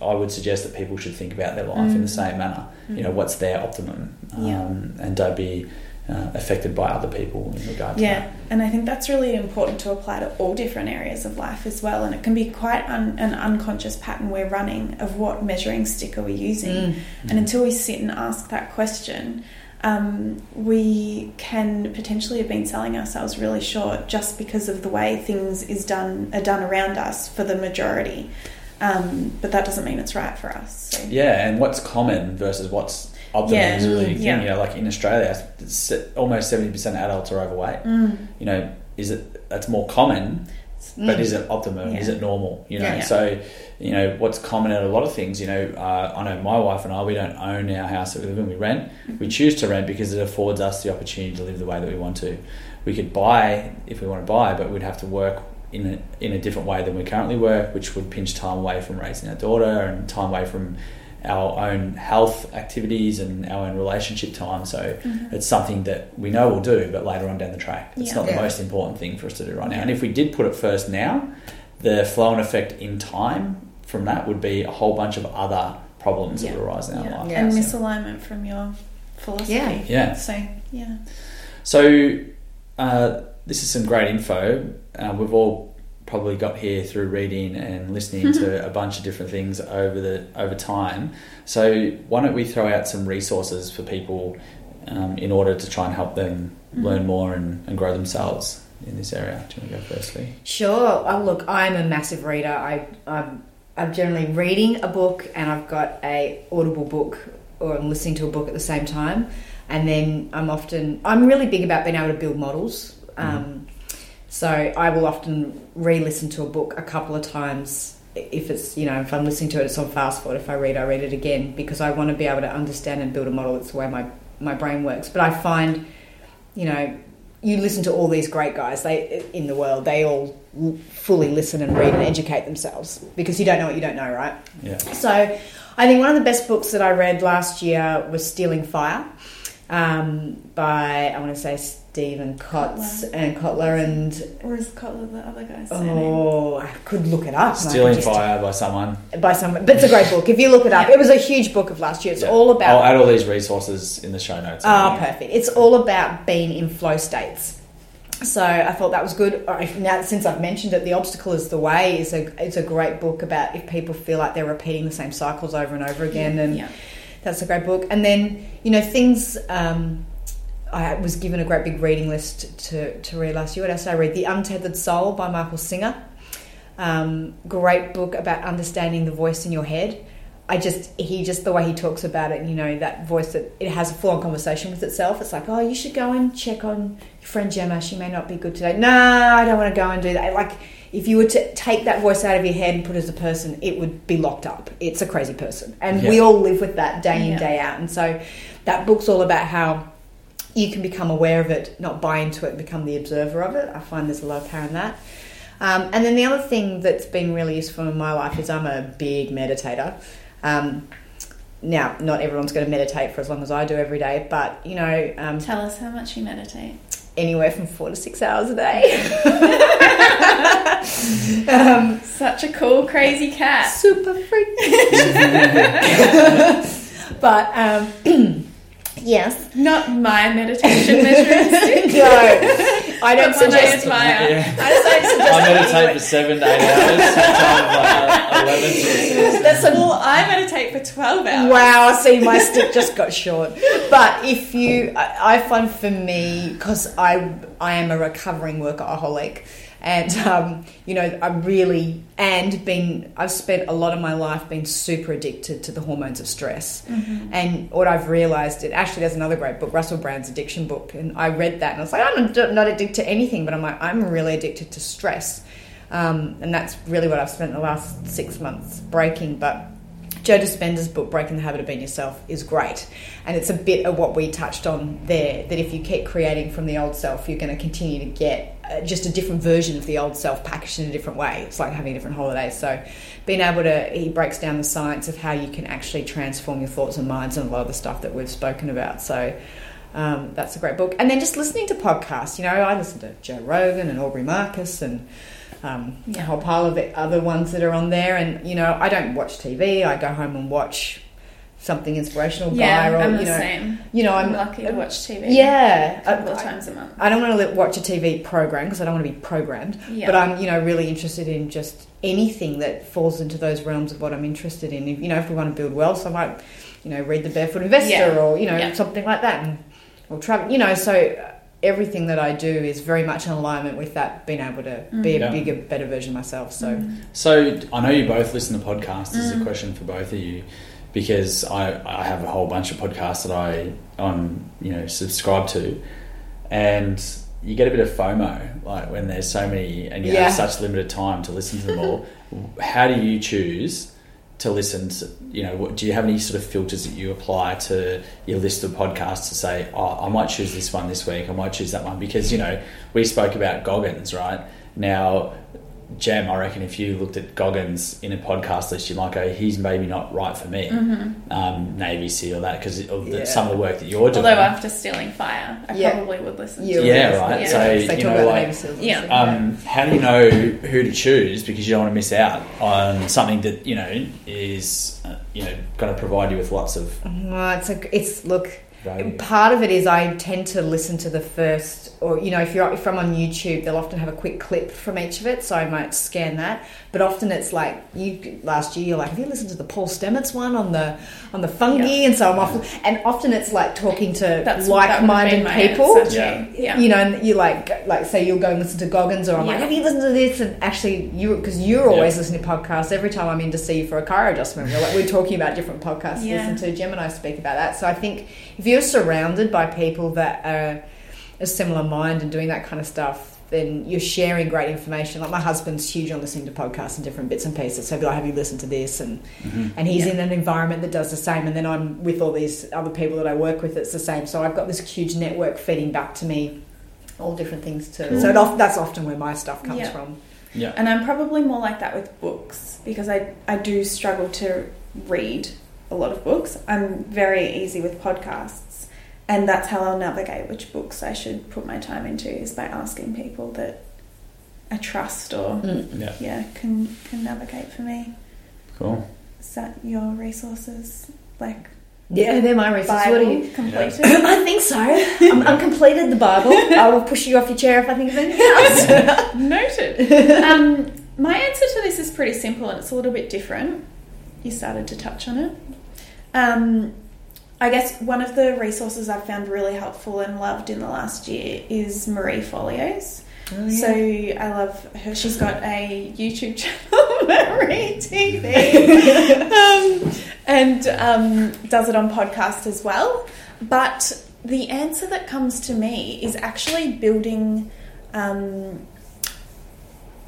I would suggest that people should think about their life in the same manner. You know, what's their optimum, um, Yeah. and don't be uh, affected by other people in regard to Yeah, that. and I think that's really important to apply to all different areas of life as well. And it can be quite un- an unconscious pattern we're running of what measuring stick are we using. And until we sit and ask that question, um, we can potentially have been selling ourselves really short just because of the way things is done are done around us for the majority. Um, but that doesn't mean it's right for us. So. Yeah, and what's common versus what's optimum Yeah, is really the thing. yeah. You know, like in Australia, almost seventy percent of adults are overweight. Mm. You know, is it that's more common, but is it optimum? Yeah. Is it normal? You know, Yeah, yeah. so you know what's common in a lot of things. You know, uh, I know my wife and I we don't own our house that we live in. We rent. Mm-hmm. We choose to rent because it affords us the opportunity to live the way that we want to. We could buy if we want to buy, but we'd have to work in a, in a different way than we currently work, which would pinch time away from raising our daughter and time away from our own health activities and our own relationship time. So it's something that we know we'll do, but later on down the track, it's Yeah. not the Yeah. most important thing for us to do right now. And if we did put it first now, the flow and effect in time from that would be a whole bunch of other problems that would arise in our Yeah. life. Yeah. And So- misalignment from your philosophy. Yeah. Yeah. So, yeah. So, uh, this is some great info. Uh, we've all probably got here through reading and listening to a bunch of different things over the over time. So, why don't we throw out some resources for people um, in order to try and help them learn more and, and grow themselves in this area? Do you want to go firstly? Sure. Oh, look, I'm a massive reader. I, I'm, I'm generally reading a book and I've got a audible book or I'm listening to a book at the same time. And then I'm often, I'm really big about being able to build models. Um, so I will often re-listen to a book a couple of times if it's, you know, if I'm listening to it, it's on fast forward. If I read, I read it again because I want to be able to understand and build a model. It's the way my, my brain works. But I find, you know, you listen to all these great guys they in the world. They all fully listen and read and educate themselves because you don't know what you don't know, right? Yeah. So I think one of the best books that I read last year was Stealing Fire um, by, I want to say, Steven Kotz Kotler. and Kotler. And, Or is Kotler the other guy's surname? oh, I could look it up. and I could Stealing just- Fire by someone. By someone. But it's a great book. If you look it up, Yeah. it was a huge book of last year. It's Yeah. all about. I'll add all these resources in the show notes. Ah, perfect. It's all about being in flow states. So I thought that was good. Now, since I've mentioned it, "The Obstacle Is the Way" is a it's a great book about if people feel like they're repeating the same cycles over and over again, and Yeah. that's a great book. And then you know things. Um, I was given a great big reading list to to read last year. What else did I read? "The Untethered Soul" by Michael Singer. Um, great book about understanding the voice in your head. I just he just the way he talks about it, you know, that voice that it has a full on conversation with itself. It's like, oh, you should go and check on your friend Gemma. She may not be good today. No, I don't want to go and do that. Like if you were to take that voice out of your head and put it as a person, it would be locked up. It's a crazy person, and we all live with that day in Yeah. day out. And so that book's all about how you can become aware of it, not buy into it, become the observer of it. I find there's a lot of power in that. Um, and then the other thing that's been really useful in my life is I'm a big meditator. Um, now, not everyone's going to meditate for as long as I do every day, but you know, um, Tell us how much you meditate. anywhere from four to six hours a day. um, Such a cool, crazy cat. super freak. but um, yes, Not my meditation measuring stick. no, I don't But one I suggest. admire. Yeah. I don't suggest. I meditate anyway. for seven to eight hours. Sometimes like eleven to six. That's a Well, I meditate for 12 hours. Wow, I see my stick just got short. But if you, I, I find for me, because I, I am a recovering workaholic, and um, you know, I really and been, I've spent a lot of my life being super addicted to the hormones of stress. And what I've realised, it actually there's another great book, Russell Brand's addiction book, and I read that and I was like, I'm not not addicted to anything, but I'm like, I'm really addicted to stress. Um, and that's really what I've spent the last six months breaking. But Joe Dispenza's book, Breaking the Habit of Being Yourself, is great. And it's a bit of what we touched on there that if you keep creating from the old self, you're going to continue to get just a different version of the old self packaged in a different way. It's like having a different holidays. So, being able to, he breaks down the science of how you can actually transform your thoughts and minds and a lot of the stuff that we've spoken about. So, um, that's a great book. And then just listening to podcasts. You know, I listen to Joe Rogan and Aubrey Marcus and um, a whole pile of the other ones that are on there. And you know, I don't watch TV. I go home and watch something inspirational Yeah, guy, or I'm you the know, same. you know, I'm I'm lucky to watch TV. Yeah, a couple of I- times a month. I don't want to watch a TV program because I don't want to be programmed. Yeah. But I'm, you know, really interested in just anything that falls into those realms of what I'm interested in. If, you know, if we want to build wealth, I might, you know, read the Barefoot Investor Yeah. or you know Yeah. something like that, and or travel. You know, so uh, everything that I do is very much in alignment with that, being able to mm. be a Yeah. bigger, better version of myself. So mm. So I know you both listen to podcasts. This is a mm. question for both of you because I, I have a whole bunch of podcasts that I um you know subscribe to, and you get a bit of FOMO like when there's so many and you Yeah. have such limited time to listen to them all. How do you choose? To listen to, you know, what, do you have any sort of filters that you apply to your list of podcasts to say, oh, I might choose this one this week, I might choose that one? Because, you know, we spoke about Goggins, right? Now, Gem, I reckon if you looked at Goggins in a podcast list, you might go, he's maybe not right for me. Um, Navy SEAL, that, because of the, Yeah. some of the work that you're doing. Although after stealing fire, I Yeah. probably would listen. you to Yeah, it. right. Yeah. So, they you talk know, like- Yeah. um, how do you know who to choose because you don't want to miss out on something that you know is uh, you know going to provide you with lots of Well, it's a, it's look. value. Part of it is I tend to listen to the first, or you know, if you're if I'm on YouTube, they'll often have a quick clip from each of it, so I might scan that. But often it's like you last year, you're like, have you listened to the Paul Stamets one on the on the fungi? Yeah. And so I'm often, and often it's like talking to That's like-minded my people. answer. Yeah. Yeah. You know, and you like like say you'll go and listen to Goggins, or I'm like, have you listened to this? And actually, you because you're always Yeah. listening to podcasts. Every time I'm in to see you for a car adjustment, we're like we're talking about different podcasts to listen to. Gemini speak about that. So I think if you're surrounded by people that are a similar mind and doing that kind of stuff. Then you're sharing great information. Like my husband's huge on listening to podcasts and different bits and pieces. So I'd be like, "Have you listened to this?" And mm-hmm. and he's Yeah. in an environment that does the same. And then I'm with all these other people that I work with. It's the same. So I've got this huge network feeding back to me all different things too. Cool. So it that's often where my stuff comes Yeah. from. Yeah. And I'm probably more like that with books because I, I do struggle to read a lot of books. I'm very easy with podcasts. And that's how I'll navigate which books I should put my time into is by asking people that I trust or Mm. Yeah. yeah can can navigate for me. Cool. Is that your resources like Yeah, they're my resources. What are you? completed? I think so. I'm, I'm completed the Bible. I will push you off your chair if I think of anything else. Noted. um, my answer to this is pretty simple and it's a little bit different. You started to touch on it. Um, I guess one of the resources I've found really helpful and loved in the last year is Marie Forleo. Oh, So I love her. She's got a YouTube channel, Marie TV, um, and um, does it on podcast as well. But the answer that comes to me is actually building um,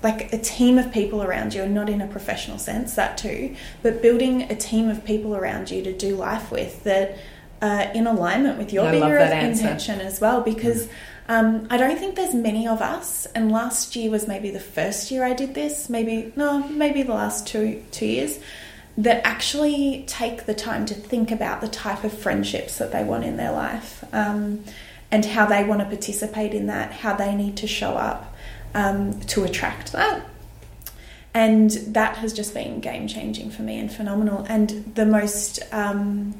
like a team of people around you, and not in a professional sense, that too, but building a team of people around you to do life with that are in alignment with your I bigger intention as well. Because um, I don't think there's many of us, and last year was maybe the first year I did this, maybe, no, maybe the last two, two years, that actually take the time to think about the type of friendships that they want in their life um, and how they want to participate in that, how they need to show up um, to attract that. And that has just been game changing for me and phenomenal. And the most um,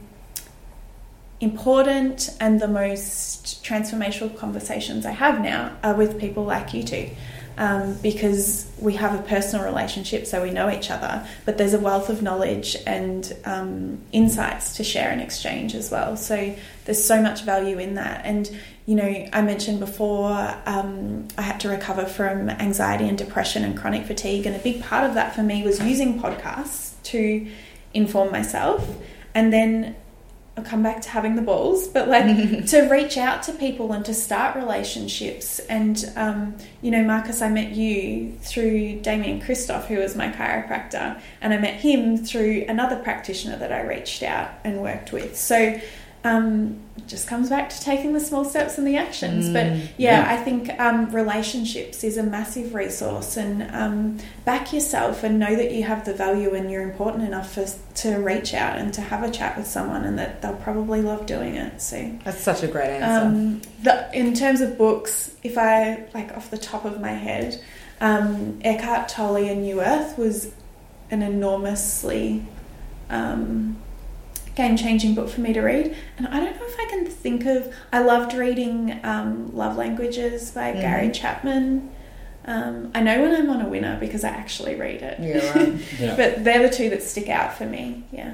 important and the most transformational conversations I have now are with people like you two. Um, because we have a personal relationship, so we know each other, but there's a wealth of knowledge and um, insights to share and exchange as well. So there's so much value in that. And, you know, I mentioned before um, I had to recover from anxiety and depression and chronic fatigue, and a big part of that for me was using podcasts to inform myself. And then I'll come back to having the balls, but like to reach out to people and to start relationships. And, um, you know, Marcus, I met you through Damien Christoph, who was my chiropractor, and I met him through another practitioner that I reached out and worked with. So, um, just comes back to taking the small steps and the actions. but yeah, Yeah. I think um, relationships is a massive resource, and um, back yourself and know that you have the value and you're important enough for, to reach out and to have a chat with someone, and that they'll probably love doing it. So. That's such a great answer. Um, the, in terms of books, if I like off the top of my head, um, Eckhart Tolle and New Earth was an enormously um, game changing book for me to read. And I don't know if I can think of. I loved reading um, Love Languages by Mhm. Gary Chapman. Um, I know when I'm on a winner because I actually read it. yeah, right. Yeah. But they're the two that stick out for me. Yeah.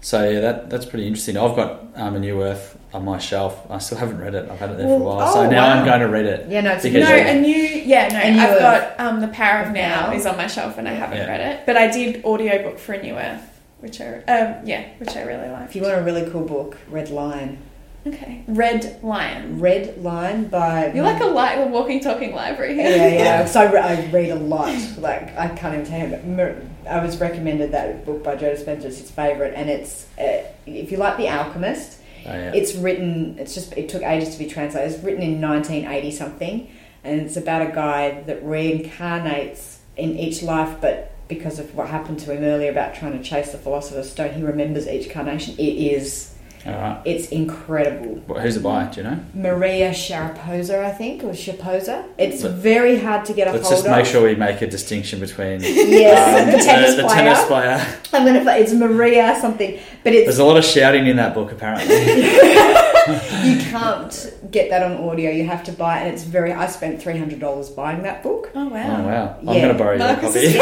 So yeah, that that's pretty interesting. I've got um, a New Earth on my shelf. I still haven't read it. I've had it there for a Well, while. so oh, now wow. I'm going to read it. Yeah, no, it's Because no, you- a new yeah, no, A New I've Earth. got um, the Power of Of Now, Now. is on my shelf and I haven't Yeah. read it, but I did audiobook for a New Earth, which I um, yeah, which I really like. If you want a really cool book, Red Lion. okay, Red Lion. Red Lion by. You're like a, li- a walking, talking library. Yeah, yeah. yeah. So I, re- I read a lot. Like I can't even tell you. But Mar- I was recommended that book by Joe Dispenza. It's his favorite, and it's uh, if you like The Alchemist. Oh, yeah. It's written. It's just. It took ages to be translated. It's written in 1980 something, and it's about a guy that reincarnates in each life, but because of what happened to him earlier about trying to chase the philosopher's stone, he remembers each carnation. It is. Right. It's incredible. Well, who's it by? Do you know? Maria Sharaposa, I think, or Shaposa. It's Let- very hard to get a Let's hold just make sure we make a distinction between Yes, um, the tennis the, player. tennis player. I'm gonna. It's Maria something, but it's There's a lot of shouting in that book, apparently. you can't get that on audio. You have to buy it, and it's very. I spent three hundred dollars buying that book. Oh wow! Oh wow. wow! I'm Yeah. going to borrow your copy.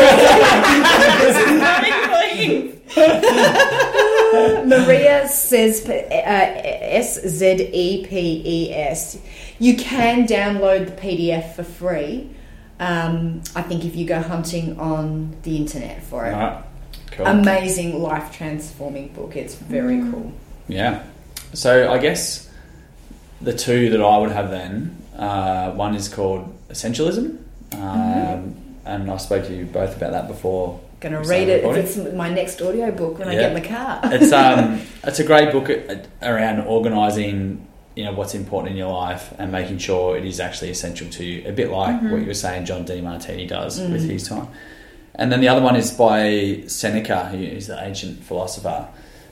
Maria says uh, S Z E P E S. You can download the PDF for free. Um, I think if you go hunting on the internet for it. right. Cool. Amazing life transforming book. It's very Mm. cool. Yeah. So I guess the two that I would have then, uh, one is called Essentialism, um, Mm-hmm. and I spoke to you both about that before. Gonna read it. It's my next audio book when I get in the car. It's um, it's a great book around organising you know what's important in your life and making sure it is actually essential to you. A bit like what you were saying, John Demartini does with his time. And then the other one is by Seneca, who is the ancient philosopher,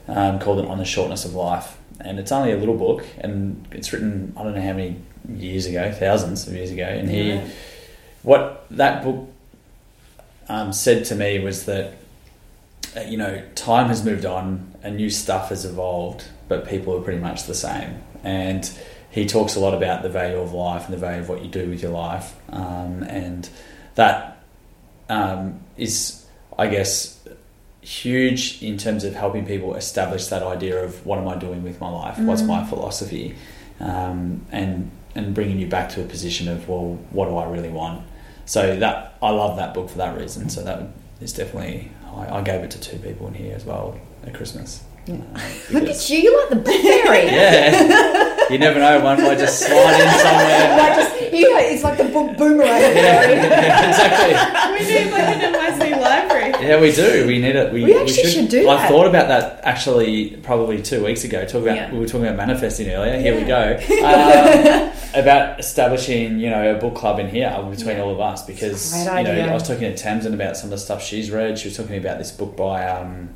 um, called it On the Shortness of Life. And it's only a little book, and it's written I don't know how many years ago, thousands of years ago. And he, Yeah. what that book um, said to me was that uh, you know time has moved on and new stuff has evolved, but people are pretty much the same. And he talks a lot about the value of life and the value of what you do with your life, um, and that um, is, I guess, huge in terms of helping people establish that idea of what am I doing with my life, what's my philosophy, um, and and bringing you back to a position of well, what do I really want? So that I love that book for that reason. So that is definitely I, I gave it to two people in here as well at Christmas. Uh, Look at you, you're like the book fairy. yeah, you never know. One might just slide in somewhere. Like just, you know, it's like the book boomerang. Yeah, exactly. we need like an NYC library. Yeah, we do. We need it. We, We actually should do I that. thought about that actually probably two weeks ago. Talk about Yeah. we were talking about manifesting earlier. Here we go. Um, about establishing you know a book club in here between all of us because you know. I was talking to Tamsin about some of the stuff she's read. She was talking about this book by um,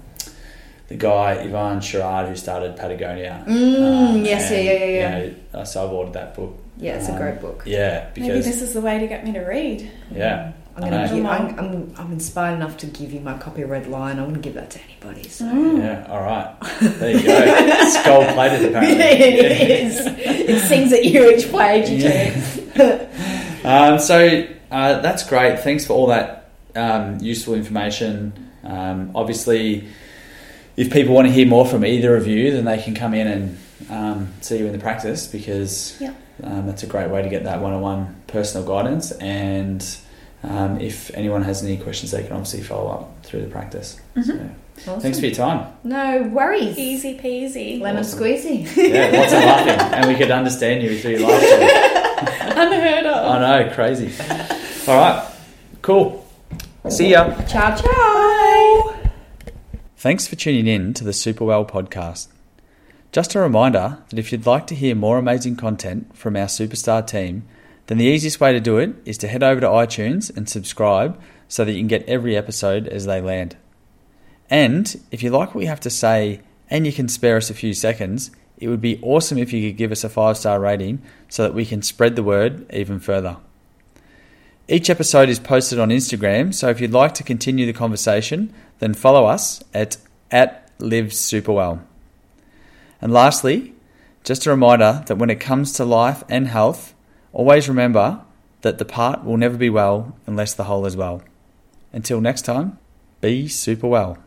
the guy Ivan Sherrod who started Patagonia. Mm, yes, and, yeah, yeah, yeah, yeah. You know, so I've ordered that book. Yeah, it's a Um, great book. Yeah, Maybe this is the way to get me to read. yeah. I'm gonna give, I'm, I'm, I'm inspired enough to give you my copy of Red Lion. I'm gonna give that to anybody. So. Yeah, all right. There you go. Skull plated, apparently. it is. It sings at you each page you turn. Um, so uh, that's great. Thanks for all that um, useful information. Um, obviously, if people want to hear more from either of you, then they can come in and um, see you in the practice because Yeah. um, that's a great way to get that one-on-one personal guidance. And um, if anyone has any questions, they can obviously follow up through the practice. Mhm. So, thanks for your time. No worries. Easy peasy. Lemon Awesome. squeezy. Yeah, lots of laughing, and we could understand you through your laughter. Unheard of. I know, crazy. All right, cool. See ya. ciao, ciao. Thanks for tuning in to the Superwell podcast. Just a reminder that if you'd like to hear more amazing content from our superstar team, then the easiest way to do it is to head over to iTunes and subscribe so that you can get every episode as they land. And if you like what we have to say and you can spare us a few seconds, it would be awesome if you could give us a five star rating so that we can spread the word even further. Each episode is posted on Instagram, so if you'd like to continue the conversation, then follow us at, at Live. And lastly, just a reminder that when it comes to life and health, always remember that the part will never be well unless the whole is well. Until next time, be super well.